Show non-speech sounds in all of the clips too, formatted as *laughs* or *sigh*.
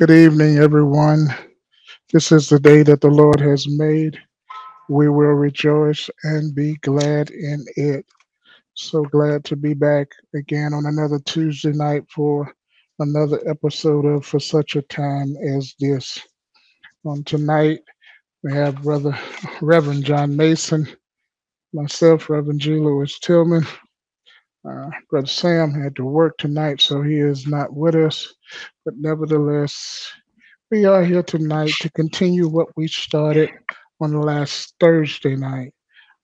Good evening, everyone. This is the day that the Lord has made. We will rejoice and be glad in it. So glad to be back again on another Tuesday night for another episode of For Such a Time as This. On tonight, we have Brother Reverend John Mason, myself, Reverend G. Lewis Tillman. Uh, Brother Sam had to work tonight, so he is not with us. But nevertheless, we are here tonight to continue what we started on the last Thursday night,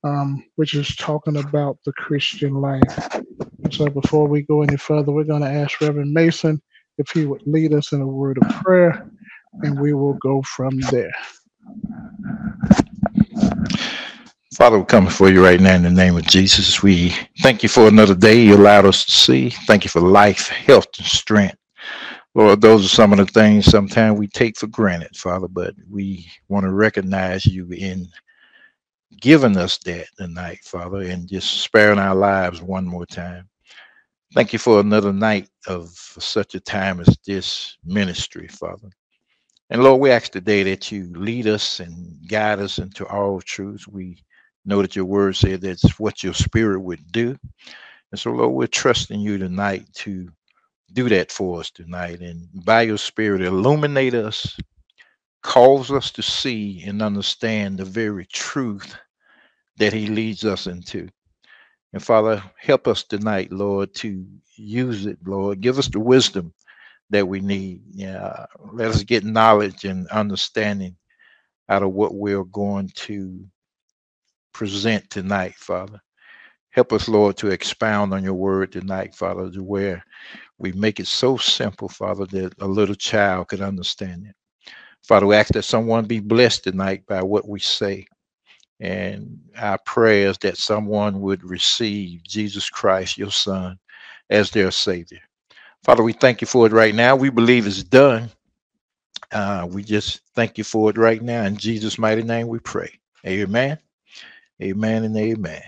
um, which is talking about the Christian life. So before we go any further, we're going to ask Reverend Mason if he would lead us in a word of prayer, and we will go from there. Father, we're coming for you right now in the name of Jesus. We thank you for another day you allowed us to see. Thank you for life, health, and strength. Lord, those are some of the things sometimes we take for granted, Father, but we want to recognize you in giving us that tonight, Father, and just sparing our lives one more time. Thank you for another night of such a time as this ministry, Father. And Lord, we ask today that you lead us and guide us into all truths. We know that your word said that's what your spirit would do. And so, Lord, we're trusting you tonight to do that for us tonight. And by your spirit, illuminate us, cause us to see and understand the very truth that he leads us into. And Father, help us tonight, Lord, to use it, Lord. Give us the wisdom that we need. Yeah, let us get knowledge and understanding out of what we're going to present tonight, Father. Help us, Lord, to expound on your word tonight, Father, to where we make it so simple, Father, that a little child could understand it. Father, we ask that someone be blessed tonight by what we say. And our prayers that someone would receive Jesus Christ, your Son, as their Savior. Father, we thank you for it right now. We believe it's done. Uh, we just thank you for it right now. In Jesus' mighty name we pray. Amen. Amen and amen.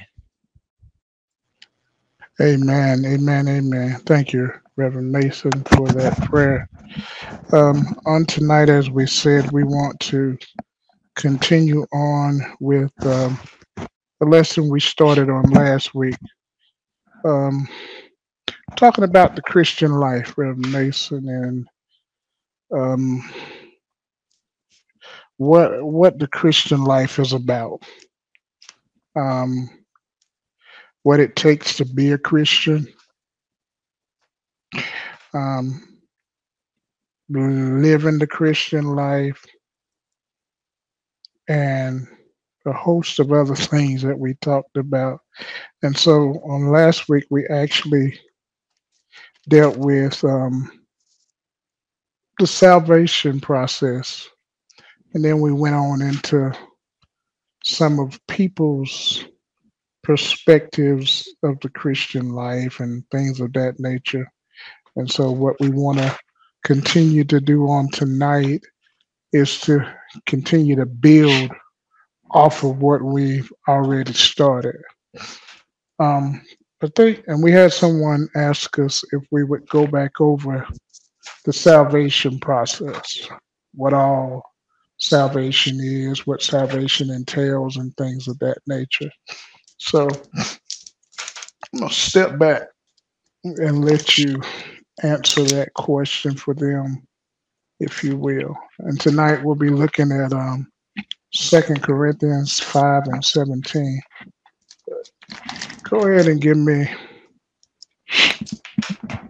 Amen. Amen. Amen. Thank you, Reverend Mason, for that prayer. Um, on tonight, as we said, we want to continue on with um, the lesson we started on last week. Um, talking about the Christian life, Reverend Mason, and um, what what the Christian life is about. Um, what it takes to be a Christian, um, living the Christian life, and a host of other things that we talked about. And so on last week, we actually dealt with um, the salvation process. And then we went on into some of people's perspectives of the Christian life and things of that nature. And so, what we want to continue to do on tonight is to continue to build off of what we've already started. Um, but they and we had someone ask us if we would go back over the salvation process, what all salvation is, what salvation entails, and things of that nature. So I'm gonna step back and let you answer that question for them, if you will. And tonight we'll be looking at um, Second Corinthians five and seventeen. Go ahead and give me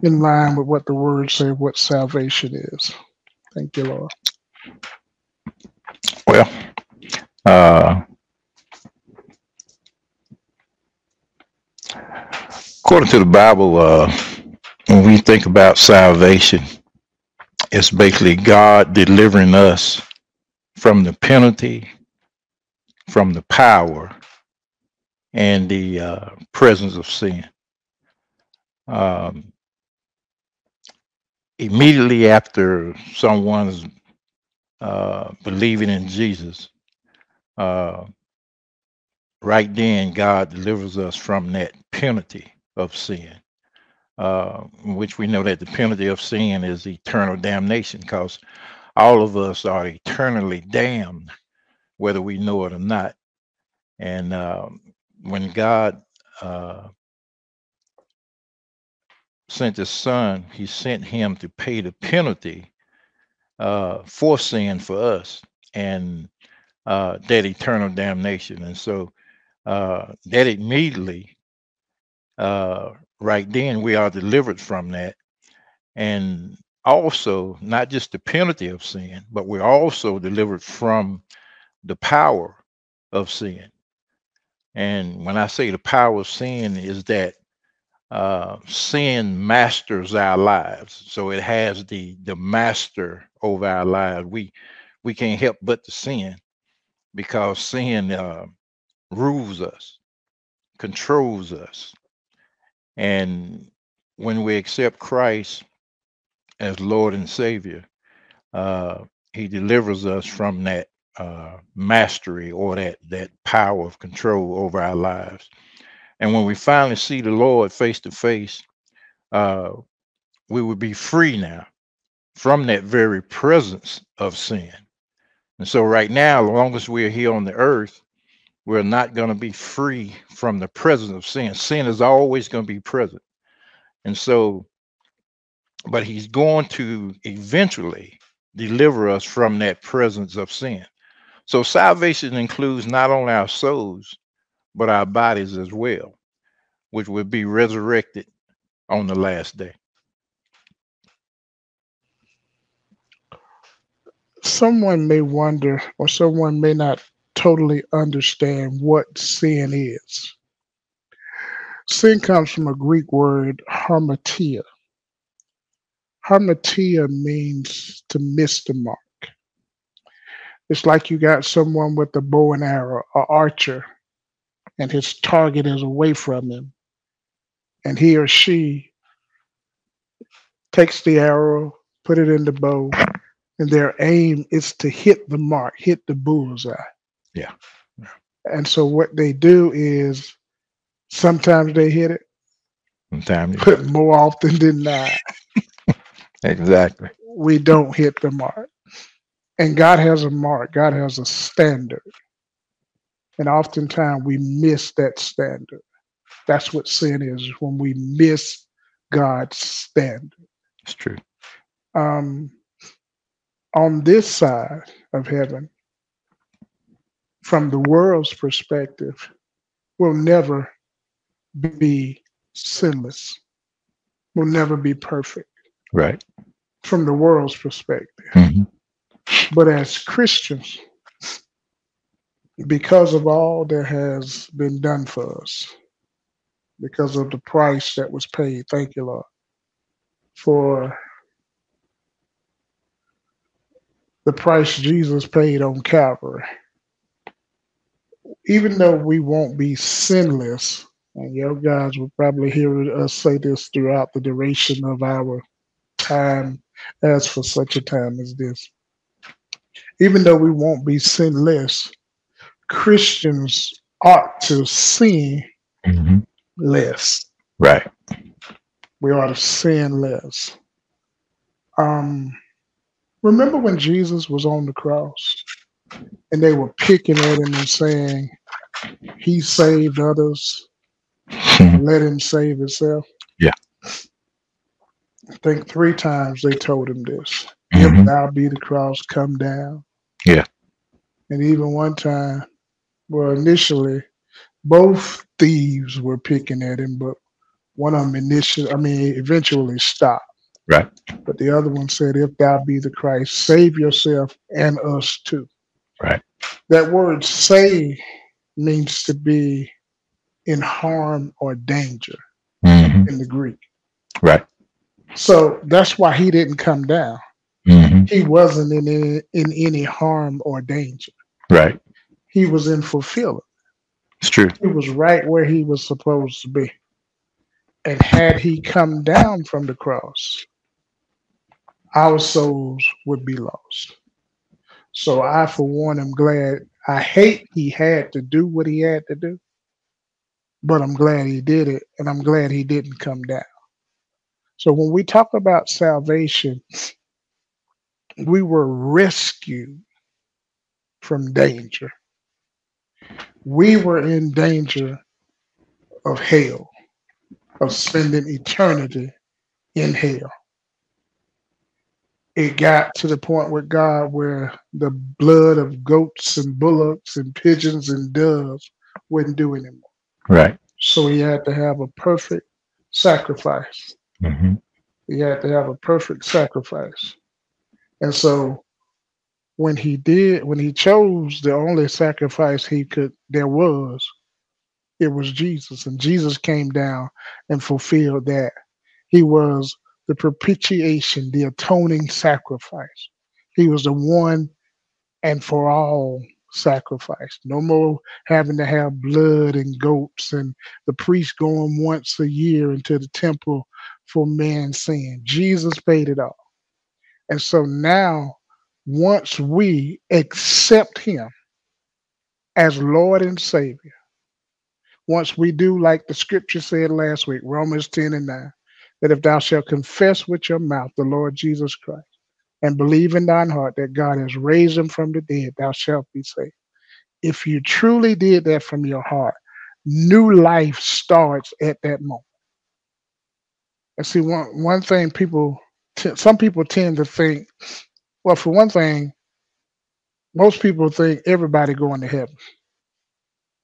in line with what the words say what salvation is. Thank you, Lord. Well, uh, according to the Bible, uh, when we think about salvation, it's basically God delivering us from the penalty, from the power, and the uh, presence of sin. Um, immediately after someone's uh, believing in Jesus, uh, right then God delivers us from that penalty of sin. uh, which we know that the penalty of sin is eternal damnation, because all of us are eternally damned, whether we know it or not. And um, when God uh, sent his son, he sent him to pay the penalty uh, for sin for us and uh, that eternal damnation. And so uh, that immediately, uh, right then, we are delivered from that. And also, not just the penalty of sin, but we're also delivered from the power of sin. And when I say the power of sin, is that uh, sin masters our lives. So it has the the master over our lives. We we can't help but to sin because sin uh, rules us, controls us, and when we accept Christ as Lord and Savior, uh, He delivers us from that uh, mastery or that that power of control over our lives. And when we finally see the Lord face to face, uh, we will be free now from that very presence of sin. And so, right now, as long as we're here on the earth, we're not going to be free from the presence of sin. Sin is always going to be present. And so, but He's going to eventually deliver us from that presence of sin. So, salvation includes not only our souls, but our bodies as well, which will be resurrected on the last day. Someone may wonder, or someone may not totally understand what sin is. Sin comes from a Greek word, hamartia. Hamartia means to miss the mark. It's like you got someone with a bow and arrow, an archer, and his target is away from him. And he or she takes the arrow, put it in the bow, and their aim is to hit the mark, hit the bullseye. Yeah. yeah. And so what they do is sometimes they hit it, sometimes but more often than not, *laughs* exactly, we don't hit the mark. And God has a mark. God has a standard. And oftentimes we miss that standard. That's what sin is when we miss God's standard. It's true. Um, on this side of heaven, from the world's perspective, we'll never be sinless. We'll never be perfect. Right. From the world's perspective. Mm-hmm. But as Christians, because of all that has been done for us, because of the price that was paid, thank you, Lord, for the price Jesus paid on Calvary. Even though we won't be sinless, and your guys will probably hear us say this throughout the duration of our time, as for such a time as this. Even though we won't be sinless, Christians ought to sin mm-hmm. less. Right. We ought to sin less. Um, remember when Jesus was on the cross and they were picking at him and saying, He saved others, *laughs* let him save himself? Yeah. I think three times they told him this. Mm-hmm. If thou be the cross, come down. Yeah. And even one time, well, initially, both thieves were picking at him, but one of them initially, I mean, eventually stopped. Right. But the other one said, If thou be the Christ, save yourself and us too. Right. That word save means to be in harm or danger mm-hmm. in the Greek. Right. So that's why he didn't come down. Mm-hmm. He wasn't in any, in any harm or danger. Right. He was in fulfillment. It's true. He was right where he was supposed to be. And had he come down from the cross, our souls would be lost. So I, for one, am glad. I hate he had to do what he had to do, but I'm glad he did it, and I'm glad he didn't come down. So when we talk about salvation, we were rescued from danger. We were in danger of hell, of spending eternity in hell. It got to the point with God where the blood of goats and bullocks and pigeons and doves wouldn't do anymore. Right. So he had to have a perfect sacrifice. Mm-hmm. He had to have a perfect sacrifice. And so when he did, when he chose the only sacrifice he could, there was, it was Jesus. And Jesus came down and fulfilled that. He was the propitiation, the atoning sacrifice. He was the one and for all sacrifice. No more having to have blood and goats and the priest going once a year into the temple for man's sin. Jesus paid it all. And so now, once we accept him as Lord and Savior, once we do like the scripture said last week, Romans 10 and 9, that if thou shalt confess with your mouth the Lord Jesus Christ and believe in thine heart that God has raised him from the dead, thou shalt be saved. If you truly did that from your heart, new life starts at that moment. And see, one, one thing people, some people tend to think, well, for one thing, most people think everybody going to heaven.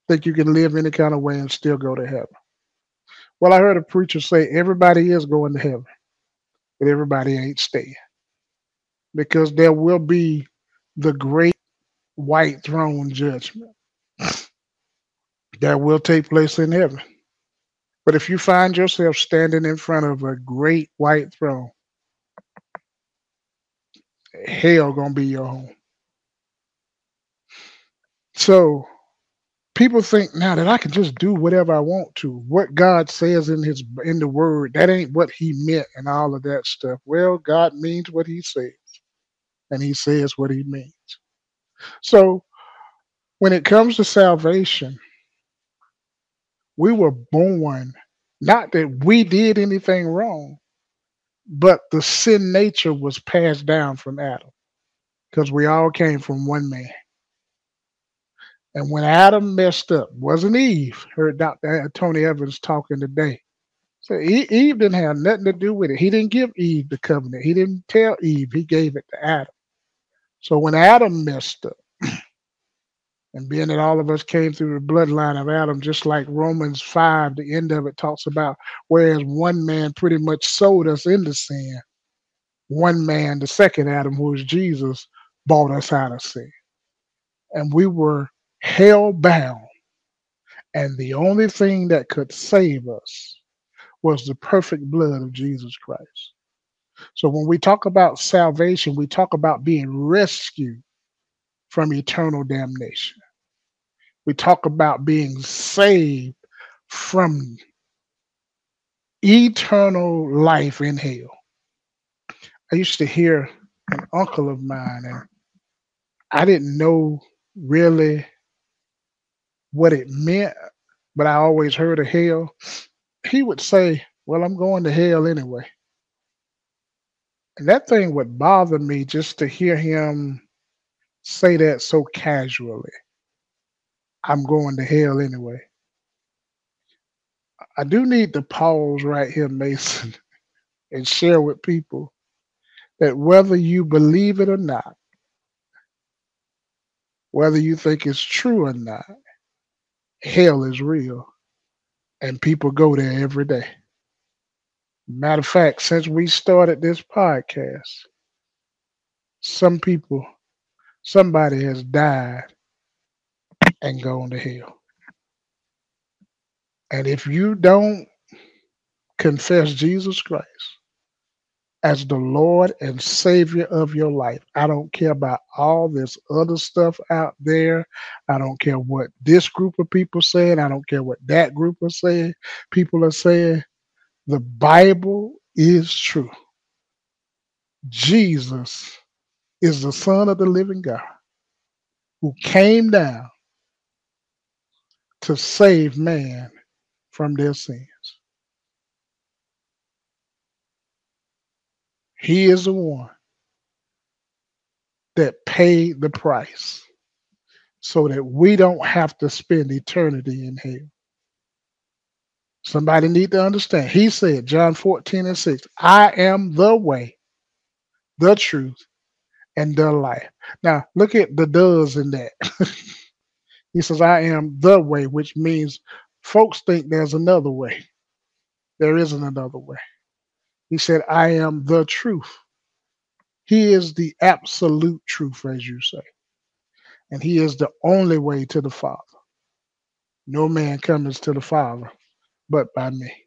Think you can live any kind of way and still go to heaven. Well, I heard a preacher say everybody is going to heaven, but everybody ain't staying. Because there will be the great white throne judgment that will take place in heaven. But if you find yourself standing in front of a great white throne, hell gonna be your home. So people think now that I can just do whatever I want to. What God says in his in the word, that ain't what he meant and all of that stuff. Well, God means what he says. And he says what he means. So when it comes to salvation, we were born not that we did anything wrong, but the sin nature was passed down from Adam because we all came from one man. And when Adam messed up, wasn't Eve? Heard Dr. Tony Evans talking today. So Eve didn't have nothing to do with it. He didn't give Eve the covenant. He didn't tell Eve. He gave it to Adam. So when Adam messed up, and being that all of us came through the bloodline of Adam, just like Romans 5, the end of it talks about, whereas one man pretty much sold us into sin, one man, the second Adam, who was Jesus, bought us out of sin. And we were hell bound. And the only thing that could save us was the perfect blood of Jesus Christ. So when we talk about salvation, we talk about being rescued from eternal damnation. We talk about being saved from eternal life in hell. I used to hear an uncle of mine, and I didn't know really what it meant, but I always heard of hell. He would say, Well, I'm going to hell anyway. And that thing would bother me just to hear him say that so casually. I'm going to hell anyway. I do need to pause right here, Mason, *laughs* and share with people that whether you believe it or not, whether you think it's true or not, hell is real and people go there every day. Matter of fact, since we started this podcast, some people, somebody has died and gone to hell. And if you don't confess Jesus Christ as the Lord and Savior of your life. I don't care about all this other stuff out there. I don't care what this group of people saying. I don't care what that group are saying. People are saying the Bible is true. Jesus is the Son of the living God who came down to save man from their sins. He is the one that paid the price so that we don't have to spend eternity in hell. Somebody need to understand. He said, John 14 and 6, I am the way, the truth, and the life. Now, look at the does in that. *laughs* he says, I am the way, which means folks think there's another way. There isn't another way. He said, I am the truth. He is the absolute truth, as you say. And he is the only way to the Father. No man comes to the Father but by me.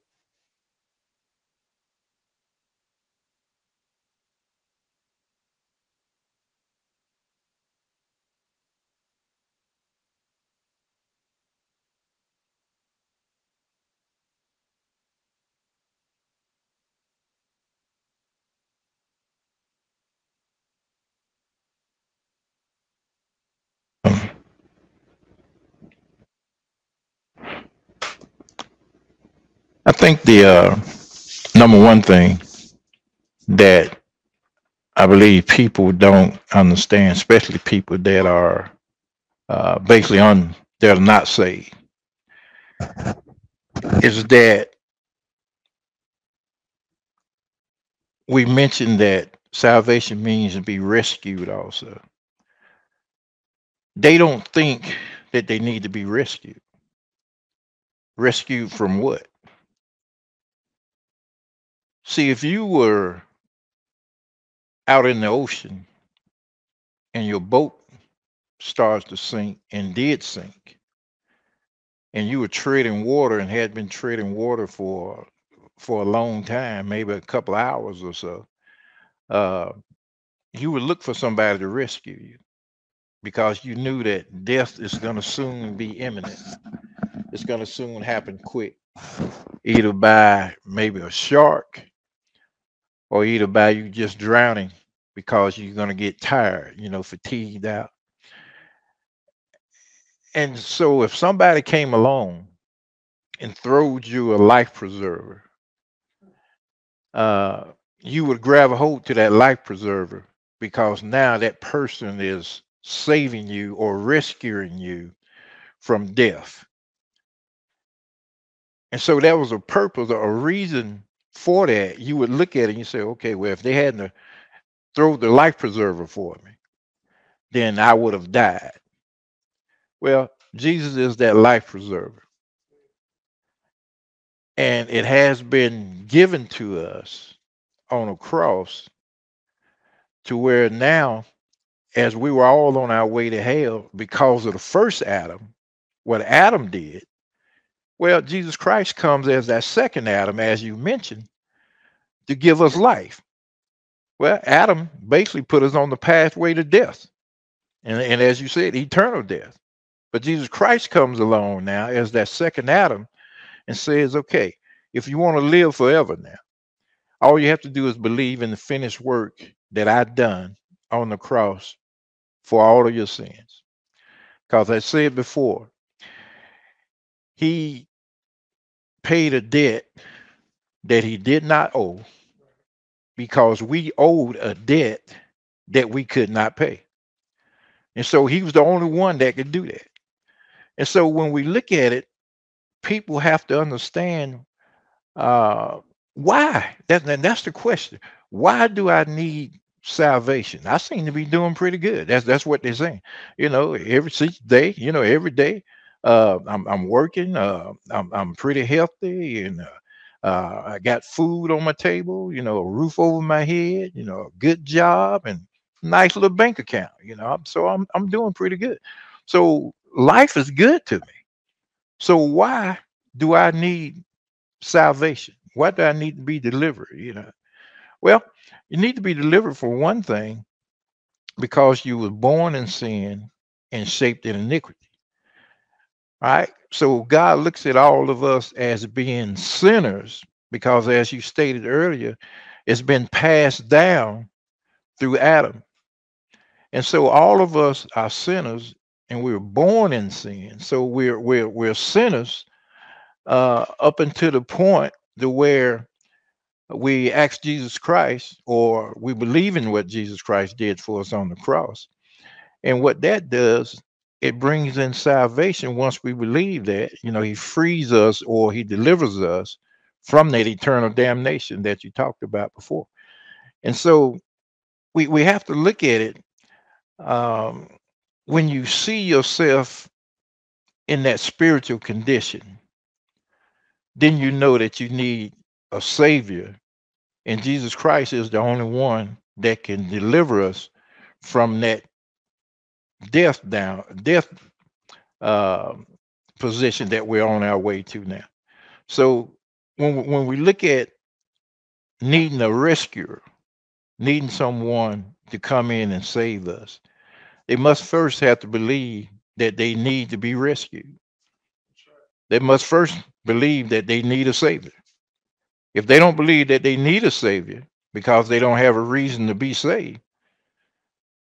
Think the uh, number one thing that I believe people don't understand, especially people that are uh, basically on they're not saved, is that we mentioned that salvation means to be rescued also. They don't think that they need to be rescued. Rescued from what? See, if you were out in the ocean and your boat starts to sink and did sink, and you were treading water and had been treading water for for a long time, maybe a couple hours or so, uh, you would look for somebody to rescue you because you knew that death is going to soon be imminent. It's going to soon happen quick, either by maybe a shark or either by you just drowning because you're going to get tired, you know, fatigued out. And so if somebody came along and throwed you a life preserver, uh, you would grab a hold to that life preserver because now that person is saving you or rescuing you from death. And so that was a purpose or a reason for that, you would look at it and you say, okay, well, if they hadn't thrown the life preserver for me, then I would have died. Well, Jesus is that life preserver. And it has been given to us on a cross to where now, as we were all on our way to hell because of the first Adam, what Adam did, well, Jesus Christ comes as that second Adam, as you mentioned, to give us life. Well, Adam basically put us on the pathway to death. And, and as you said, eternal death. But Jesus Christ comes along now as that second Adam and says, okay, if you want to live forever now, all you have to do is believe in the finished work that I've done on the cross for all of your sins. Because I said before, he paid a debt that he did not owe because we owed a debt that we could not pay. And so he was the only one that could do that. And so when we look at it, people have to understand uh, why. That, and that's the question. Why do I need salvation? I seem to be doing pretty good. That's that's what they're saying. You know, every day, you know, every day uh, I'm, I'm working. Uh, I'm, I'm pretty healthy, and uh, uh, I got food on my table. You know, a roof over my head. You know, a good job and nice little bank account. You know, so I'm I'm doing pretty good. So life is good to me. So why do I need salvation? Why do I need to be delivered? You know, well, you need to be delivered for one thing because you were born in sin and shaped in iniquity. Right? So God looks at all of us as being sinners because, as you stated earlier, it's been passed down through Adam. And so all of us are sinners and we were born in sin. So we're we're we're sinners uh, up until the point to where we ask Jesus Christ or we believe in what Jesus Christ did for us on the cross. And what that does, it brings in salvation once we believe that, you know, he frees us or he delivers us from that eternal damnation that you talked about before. And so we, we have to look at it um, when you see yourself in that spiritual condition, then you know that you need a savior. And Jesus Christ is the only one that can deliver us from that death down, death uh, position that we're on our way to now. So when when we look at needing a rescuer, needing someone to come in and save us, they must first have to believe that they need to be rescued. They must first believe that they need a savior. If they don't believe that they need a savior because they don't have a reason to be saved,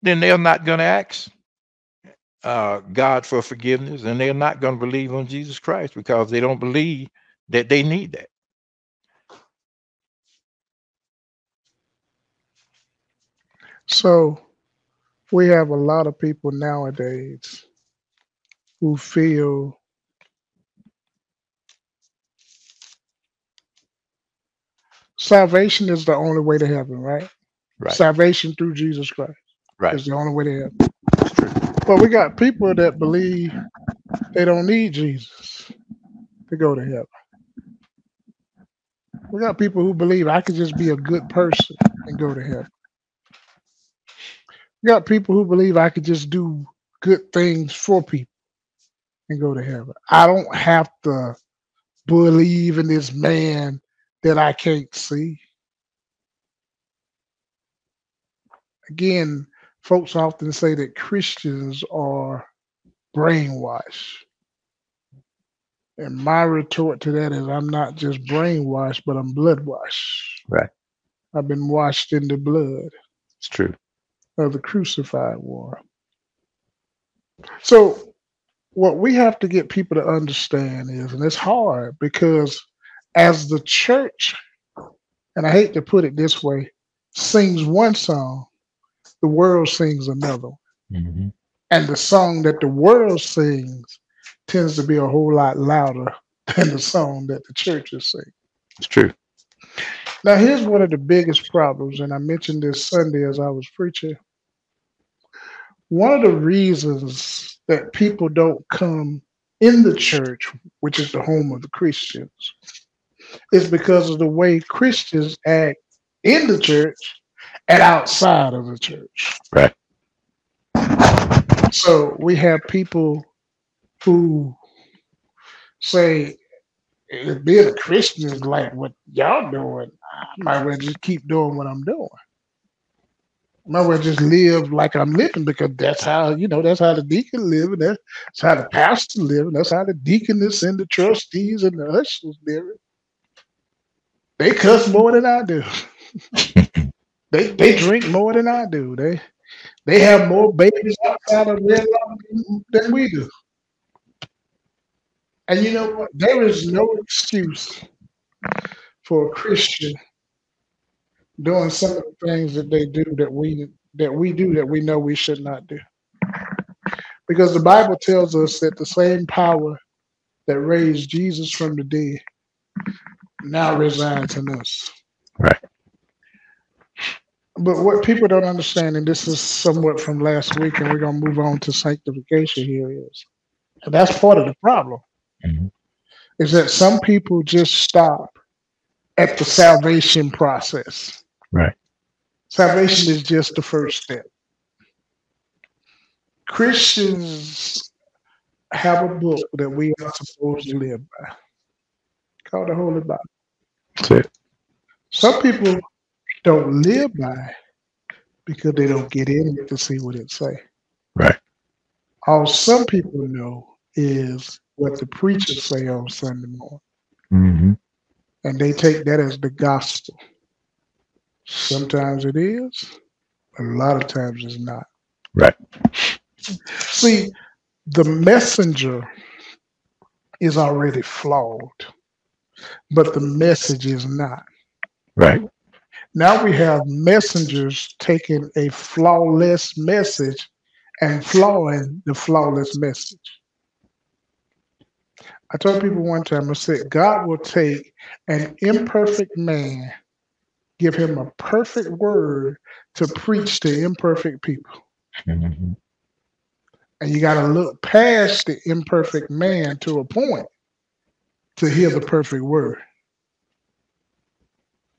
then they're not going to ask uh, God for forgiveness and they're not going to believe on Jesus Christ because they don't believe that they need that. So we have a lot of people nowadays who feel salvation is the only way to heaven, right? Right. Salvation through Jesus Christ Right. is the only way to heaven. But we got people that believe they don't need Jesus to go to heaven. We got people who believe I could just be a good person and go to heaven. We got people who believe I could just do good things for people and go to heaven. I don't have to believe in this man that I can't see. Again, folks often say that Christians are brainwashed. And my retort to that is I'm not just brainwashed, but I'm blood washed. Right. I've been washed in the blood It's true. of the crucified one. So, what we have to get people to understand is, and it's hard because as the church, and I hate to put it this way, sings one song, the world sings another. hmm And the song that the world sings tends to be a whole lot louder than the song that the churches sing. It's true. Now, here's one of the biggest problems, and I mentioned this Sunday as I was preaching. One of the reasons that people don't come in the church, which is the home of the Christians, is because of the way Christians act in the church and outside of the church. Right. So we have people who say, being a Christian is like what y'all doing, I might well just keep doing what I'm doing. I might well just live like I'm living because that's how, you know, that's how the deacon live, and that's how the pastor live, and that's how the deaconess and the trustees and the ushers live. They cuss more than I do. *laughs* they they drink more than I do. They they have more babies outside of wedlock than- than we do. And you know what? There is no excuse for a Christian doing some of the things that they do that we that we do that we know we should not do. Because the Bible tells us that the same power that raised Jesus from the dead now resides in us. Right. But what people don't understand, and this is somewhat from last week, and we're gonna move on to sanctification here is, that's part of the problem, Mhm. is that some people just stop at the salvation process. Right. Salvation is just the first step. Christians have a book that we are supposed to live by called the Holy Bible. That's it. Some people don't live by because they don't get in it to see what it say. Right. All some people know is what the preachers say on Sunday morning, hmm and they take that as the gospel. Sometimes it is, but a lot of times it's not. Right. See, the messenger is already flawed, but the message is not. Right. Now we have messengers taking a flawless message and flawing the flawless message. I told people one time, I said, God will take an imperfect man, give him a perfect word to preach to imperfect people. Mhm. And you got to look past the imperfect man to a point to hear the perfect word.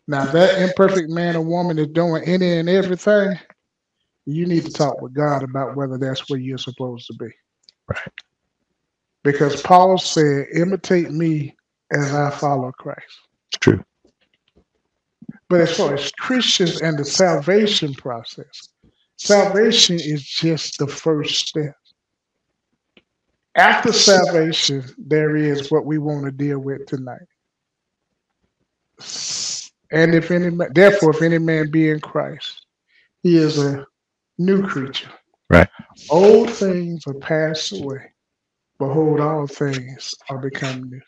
Now, that imperfect man or woman is doing any and everything, you need to talk with God about whether that's where you're supposed to be. Right. Because Paul said, imitate me as I follow Christ. True. But as far as Christians and the salvation process, salvation is just the first step. After salvation, there is what we want to deal with tonight. And if any, therefore, if any man be in Christ, he is a new creature. Right. Old things are passed away. Behold, all things are become new.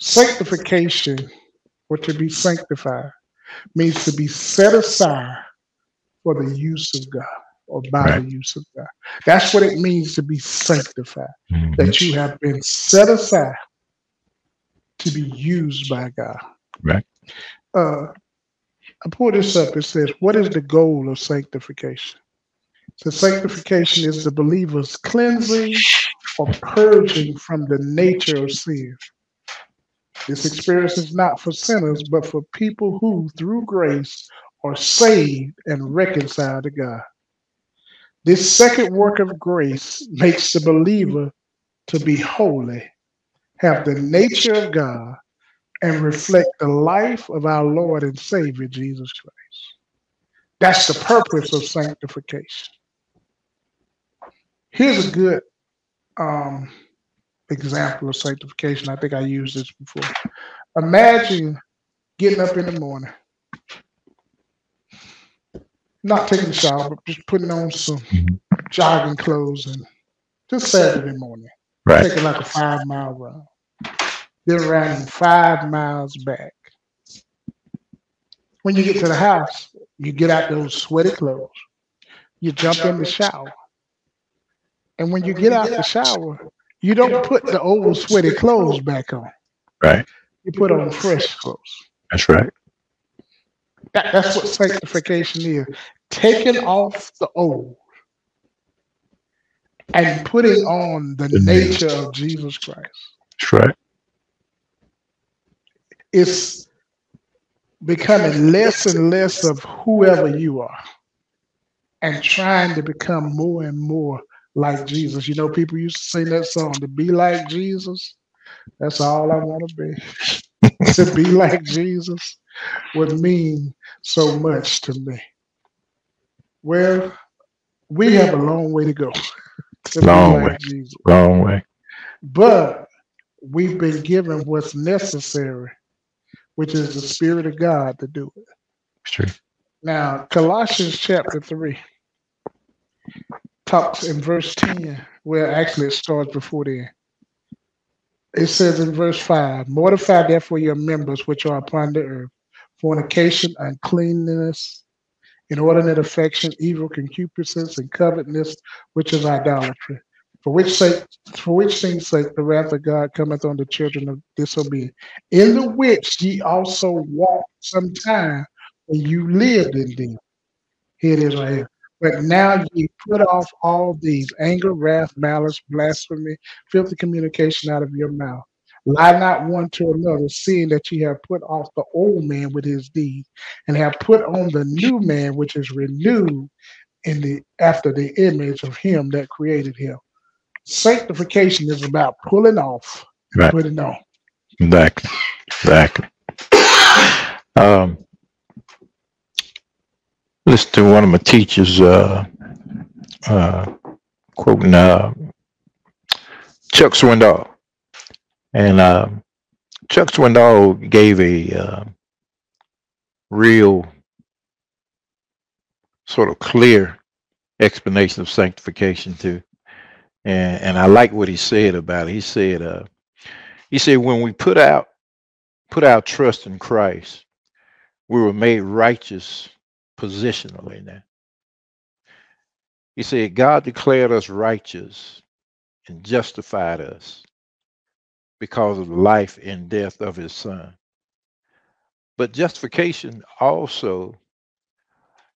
Sanctification, or to be sanctified, means to be set aside for the use of God or by Right. the use of God. That's what it means to be sanctified, Mhm. that you have been set aside to be used by God. Right. Uh, I pulled this up. It says, What is the goal of sanctification? So, sanctification is the believer's cleansing or purging from the nature of sin. This experience is not for sinners, but for people who, through grace, are saved and reconciled to God. This second work of grace makes the believer to be holy, have the nature of God, and reflect the life of our Lord and Savior Jesus Christ. That's the purpose of sanctification. Here's a good um, example of sanctification. I think I used this before. Imagine getting up in the morning, not taking a shower, but just putting on some Mhm. jogging clothes and just Saturday morning, Right. taking like a five mile run, then riding five miles back. When you get to the house, you get out those sweaty clothes, you jump in the shower. And when you get out the shower, you don't put the old sweaty clothes back on. Right. You put on fresh clothes. That's right. That, that's what sanctification is. Taking off the old and putting on The nature of Jesus Christ. That's right. It's becoming less and less of whoever you are and trying to become more and more like Jesus. You know, people used to sing that song, to be like Jesus. That's all I want to be. *laughs* to be like Jesus would mean so much to me. Well, we have a long way to go *laughs* to Long like way. Wrong way. But we've been given what's necessary, which is the Spirit of God to do it. True. Now, Colossians chapter 3 talks in verse 10, well, actually, it starts before then. It says in verse 5 Mortify therefore your members which are upon the earth fornication, uncleanness, inordinate affection, evil concupiscence, and covetousness, which is idolatry. For which sake, for which things sake the wrath of God cometh on the children of disobedience, in the which ye also walked sometime when you lived in them. Here it is right here. But now ye put off all these anger, wrath, malice, blasphemy, filthy communication out of your mouth. Lie not one to another, seeing that ye have put off the old man with his deeds, and have put on the new man, which is renewed in the after the image of him that created him. Sanctification is about pulling off, Right. putting on. Exactly. Exactly. Um, listen to one of my teachers uh, uh, quoting uh, Chuck Swindoll. And uh, Chuck Swindoll gave a uh, real sort of clear explanation of sanctification too. And, and I like what he said about it. He said, uh, he said, when we put out put our trust in Christ, We were made righteous positionally now. He said, God declared us righteous and justified us because of the life and death of his son. But justification also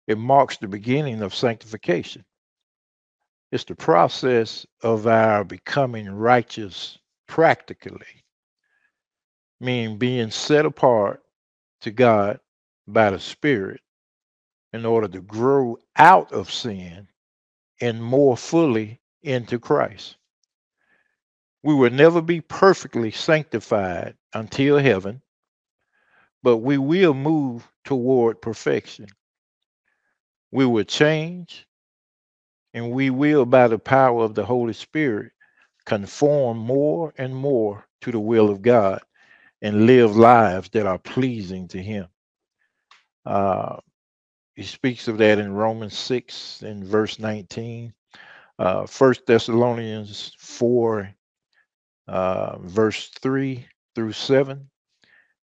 it marks the beginning of sanctification. It's the process of our becoming righteous practically, meaning being set apart to God by the Spirit in order to grow out of sin and more fully into Christ. We will never be perfectly sanctified until heaven, but we will move toward perfection. We will change, and we will, by the power of the Holy Spirit, conform more and more to the will of God and live lives that are pleasing to Him. Uh, he speaks of that in Romans 6 and verse 19. Uh, 1 Thessalonians 4, uh, verse 3 through 7,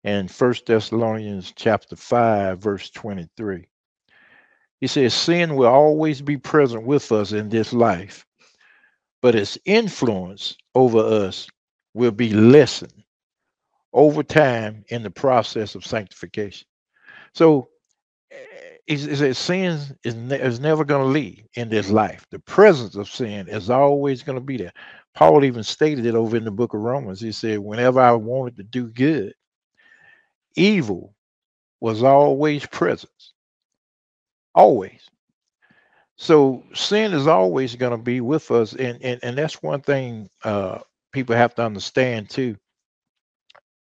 and 1 Thessalonians chapter 5, verse 23. He says, Sin will always be present with us in this life, but its influence over us will be lessened over time in the process of sanctification. So eh, he says sin is, ne- is never going to leave in this life. The presence of sin is always going to be there. Paul even stated it over in the book of Romans. He said, Whenever I wanted to do good, evil was always present. Always. So sin is always going to be with us. And, and, and that's one thing uh, people have to understand too.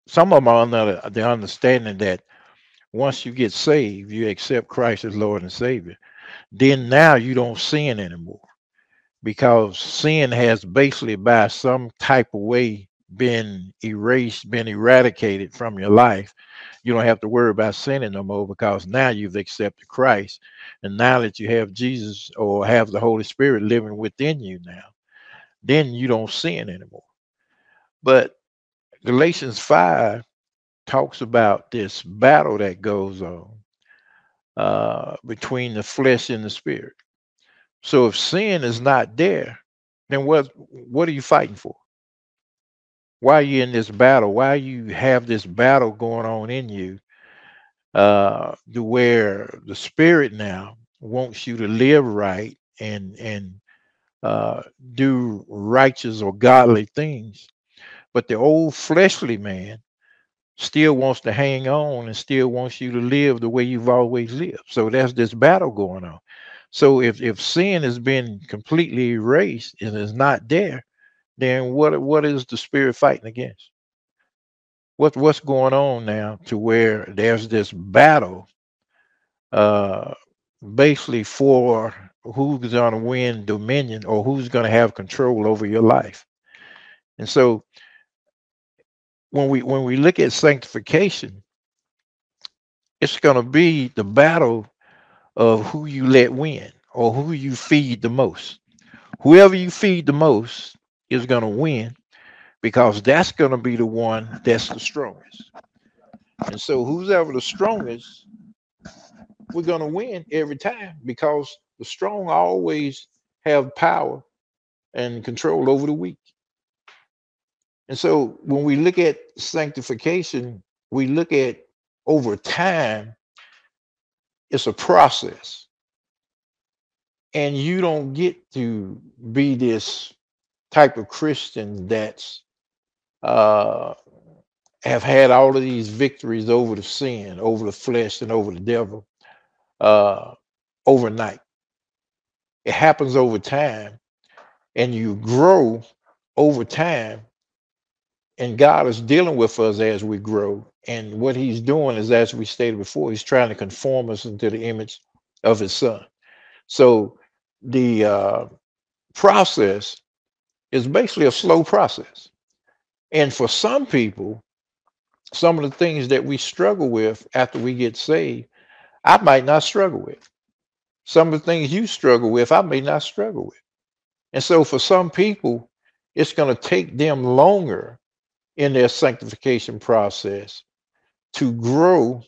Some of them are under the understanding that once you get saved, you accept Christ as Lord and Savior, then now you don't sin anymore because sin has basically by some type of way been erased, been eradicated from your life. You don't have to worry about sinning no more because now you've accepted Christ. And now that you have Jesus or have the Holy Spirit living within you now, then you don't sin anymore. But Galatians 5 talks about this battle that goes on uh, between the flesh and the spirit. So if sin is not there, then what what are you fighting for? Why are you in this battle? Why you have this battle going on in you? Uh, to where the spirit now wants you to live right and and uh, do righteous or godly things, but the old fleshly man still wants to hang on and still wants you to live the way you've always lived. So there's this battle going on. So if if sin has been completely erased and is not there, then what what is the spirit fighting against? What what's going on now to where there's this battle uh basically for who's going to win dominion or who's going to have control over your life. And so when we when we look at sanctification, it's going to be the battle of who you let win or who you feed the most. Whoever you feed the most is going to win because that's going to be the one that's the strongest. And so, who's ever the strongest, we're going to win every time because the strong always have power and control over the weak. And so when we look at sanctification, we look at over time, it's a process. And you don't get to be this type of Christian that's uh, have had all of these victories over the sin, over the flesh, and over the devil uh, overnight. It happens over time, and you grow over time and God is dealing with us as we grow. And what He's doing is, as we stated before, He's trying to conform us into the image of His Son. So the uh, process is basically a slow process. And for some people, some of the things that we struggle with after we get saved, I might not struggle with. Some of the things you struggle with, I may not struggle with. And so for some people, it's going to take them longer in their sanctification process to grow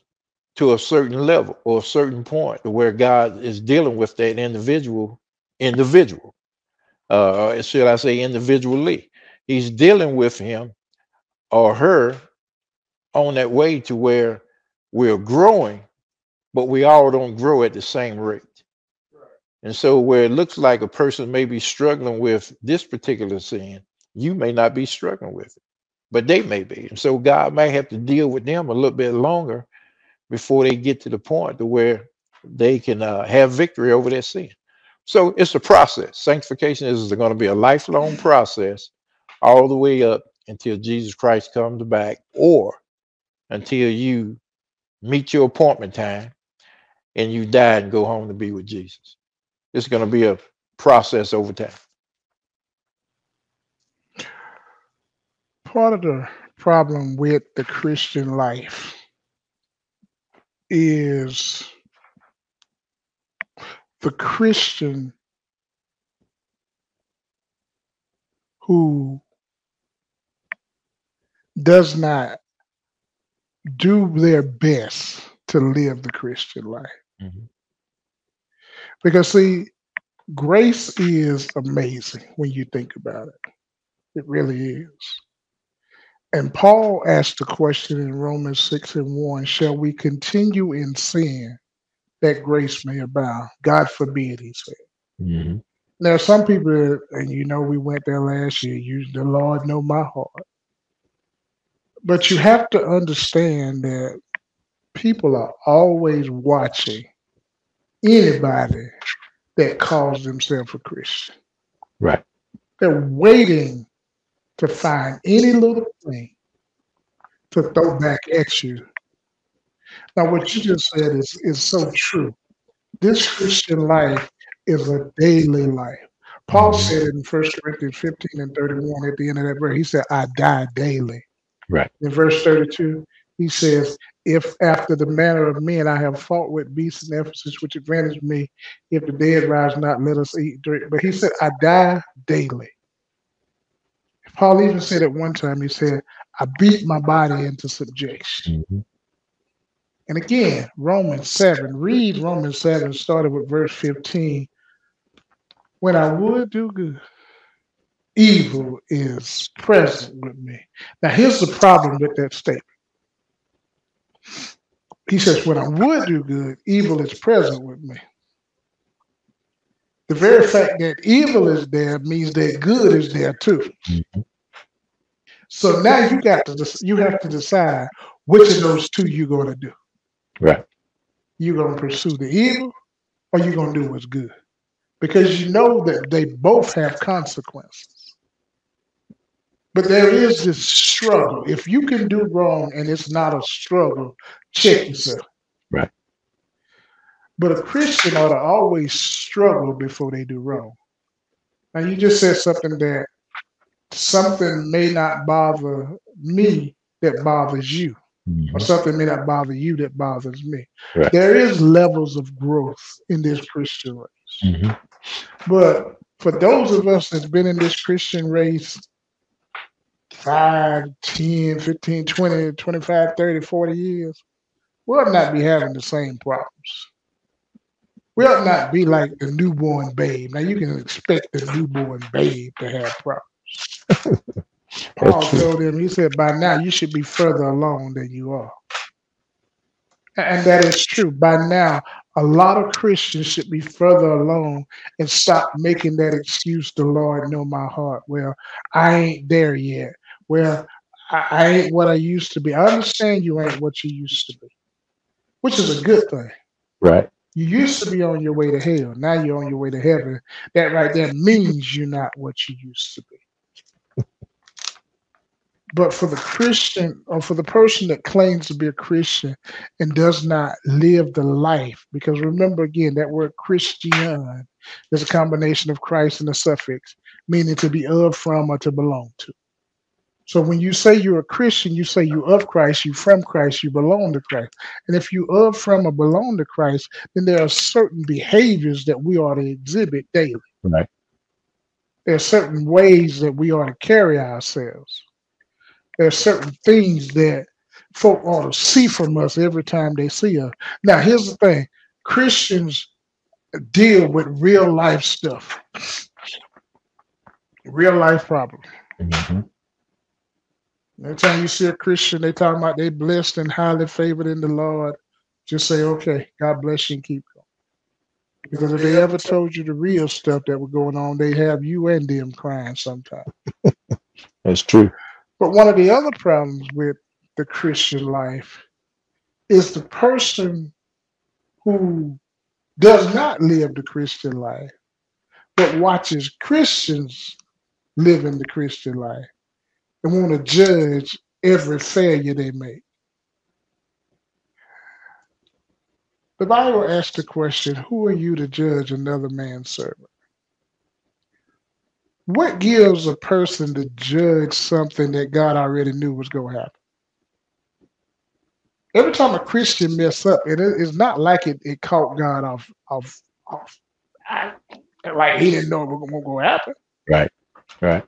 to a certain level or a certain point where God is dealing with that individual individual. Uh, should I say individually? He's dealing with him or her on that way to where we're growing, but we all don't grow at the same rate. And so, where it looks like a person may be struggling with this particular sin, you may not be struggling with it, but they may be. And so, God may have to deal with them a little bit longer before they get to the point to where they can uh, have victory over their sin. So, it's a process. Sanctification is going to be a lifelong process all the way up until Jesus Christ comes back or until you meet your appointment time and you die and go home to be with Jesus. It's going to be a process over time. Part of the problem with the Christian life is the Christian who does not do their best to live the Christian life. Mm-hmm. Because, see, grace is amazing when you think about it. It really is. And Paul asked the question in Romans 6 and 1 Shall we continue in sin that grace may abound? God forbid, he said. Mm-hmm. Now, some people, and you know, we went there last year, you, the Lord know my heart. But you have to understand that people are always watching anybody that calls themselves a Christian. Right. They're waiting to find any little thing to throw back at you. Now, what you just said is, is so true. This Christian life is a daily life. Paul said in 1 Corinthians 15 and 31 at the end of that verse, he said, I die daily. Right. In verse 32, he says, If after the manner of men I have fought with beasts and Ephesus, which advantage me, if the dead rise not, let us eat, drink. But he said, I die daily. Paul even said at one time, he said, I beat my body into subjection. Mm-hmm. And again, Romans 7, read Romans 7, started with verse 15. When I would do good, evil is present with me. Now, here's the problem with that statement. He says, When I would do good, evil is present with me. The very fact that evil is there means that good is there too. Mm-hmm. So now you got to you have to decide which of those two you're going to do. Right. You're going to pursue the evil, or you're going to do what's good, because you know that they both have consequences. But there is this struggle. If you can do wrong and it's not a struggle, check yourself. Right. But a Christian ought to always struggle before they do wrong. Now you just said something that something may not bother me that bothers you. Mm-hmm. Or something may not bother you that bothers me. Right. There is levels of growth in this Christian race. Mm-hmm. But for those of us that's been in this Christian race 5, 10, 15, 20, 25, 30, 40 years, we ought not be having the same problems. We ought not be like the newborn babe. Now, you can expect the newborn babe to have problems. *laughs* Paul told him, he said, by now you should be further along than you are. And that is true. By now, a lot of Christians should be further along and stop making that excuse, the Lord know my heart. Well, I ain't there yet Well, I, I ain't what I used to be. I understand you ain't what you used to be, which is a good thing. Right. You used to be on your way to hell. Now you're on your way to heaven. That right there means you're not what you used to be. But for the Christian or for the person that claims to be a Christian and does not live the life, because remember again, that word Christian is a combination of Christ and a suffix, meaning to be of, from, or to belong to. So when you say you're a Christian, you say you of Christ, you from Christ, you belong to Christ. And if you of, from, or belong to Christ, then there are certain behaviors that we ought to exhibit daily. Right. There are certain ways that we ought to carry ourselves. There are certain things that folk ought to see from us every time they see us. Now, here's the thing Christians deal with real life stuff, real life problems. hmm Every time you see a Christian, they talking about they blessed and highly favored in the Lord. Just say, okay, God bless you and keep going. Because if they ever told you the real stuff that was going on, they have you and them crying sometimes. *laughs* That's true. But one of the other problems with the Christian life is the person who does not live the Christian life, but watches Christians living the Christian life and want to judge every failure they make. The Bible asks the question Who are you to judge another man's servant? What gives a person to judge something that God already knew was going to happen? Every time a Christian mess up, it is not like it, it caught God off off off. Like he didn't know it was going to happen. Right. Right.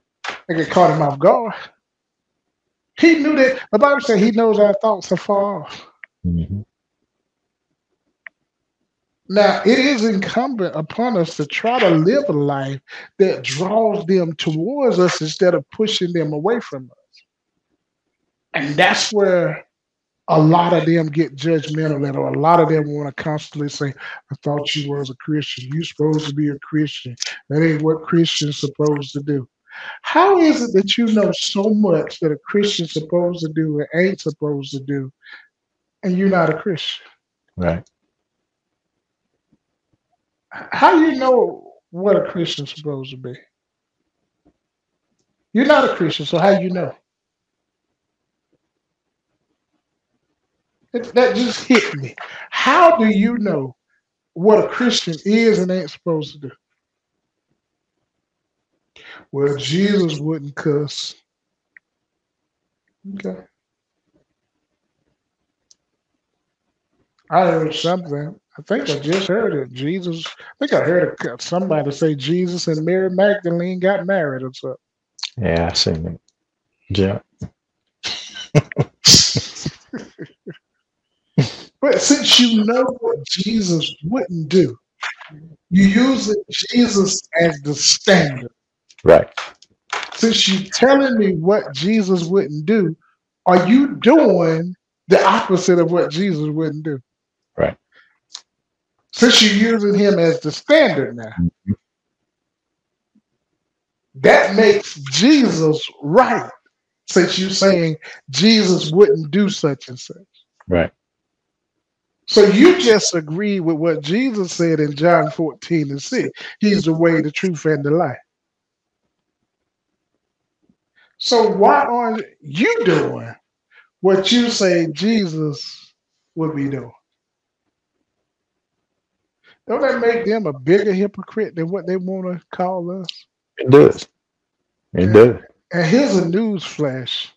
Like it caught him off guard. He knew that the Bible said he knows our thoughts are far off. hmm Now, it is incumbent upon us to try to live a life that draws them towards us instead of pushing them away from us. And that's where a lot of them get judgmental, and a lot of them want to constantly say, I thought you was a Christian. you supposed to be a Christian. That ain't what Christians supposed to do. How is it that you know so much that a Christian's supposed to do and ain't supposed to do, and you're not a Christian? Right. How do you know what a Christian's supposed to be? You're not a Christian, so how do you know? It- that just hit me. How do you know what a Christian is and ain't supposed to do? Well, Jesus wouldn't cuss. Okay. I heard something. I think I just heard it. Jesus. I think I heard a- somebody say Jesus and Mary Magdalene got married or something. Yeah, I seen it. Yeah. *laughs* But since you know what Jesus wouldn't do, you use Jesus as the standard. Right. Since you're telling me what Jesus wouldn't do, are you doing the opposite of what Jesus wouldn't do? Right. Since you're using him as the standard now, that makes Jesus right. Since you're saying Jesus wouldn't do such and such. Right. So you just agree with what Jesus said in John 14 and 6. He's the way, the truth, and the life. So why aren't you doing what you say Jesus would be doing? Don't that make them a bigger hypocrite than what they want to call us? It does. It Yeah. does. And here's a news flash.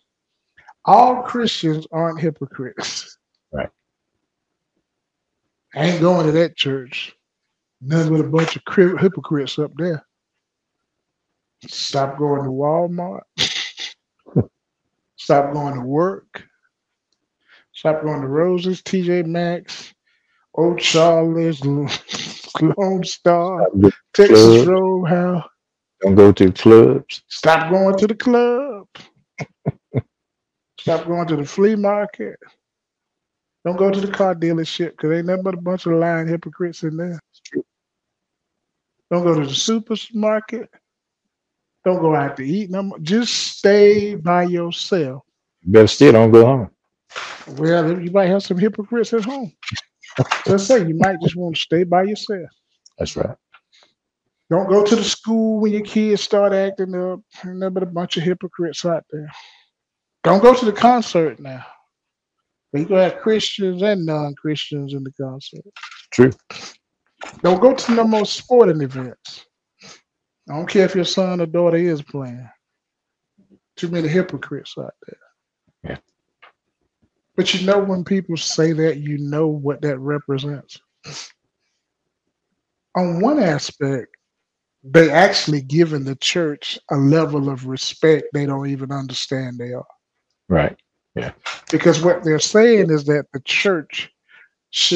All Christians aren't hypocrites. Right. I ain't going to that church. Nothing but a bunch of cri- hypocrites up there. Stop going to Walmart. *laughs* Stop going to work. Stop going to Roses, TJ Maxx, Old Charlie's, Lone Star, Texas. Roadhouse. Don't go to clubs. Stop going to the club. *laughs* Stop going to the flea market. Don't go to the car dealership because ain't nothing but a bunch of lying hypocrites in there. Don't go to the supermarket. Don't go out to eat. No more. Just stay by yourself. Better still don't go home. Well, you might have some hypocrites at home. So I say you might just want to stay by yourself. That's right. Don't go to the school when your kids start acting up. Nothing but a bunch of hypocrites out there. Don't go to the concert now. You gonna have Christians and non-Christians in the concert. True. Don't go to no more sporting events. I don't care if your son or daughter is playing. Too many hypocrites out there. Yeah. But you know when people say that, you know what that represents. On one aspect, they actually giving the church a level of respect they don't even understand they are. Right. Yeah. Because what they're saying is that the church should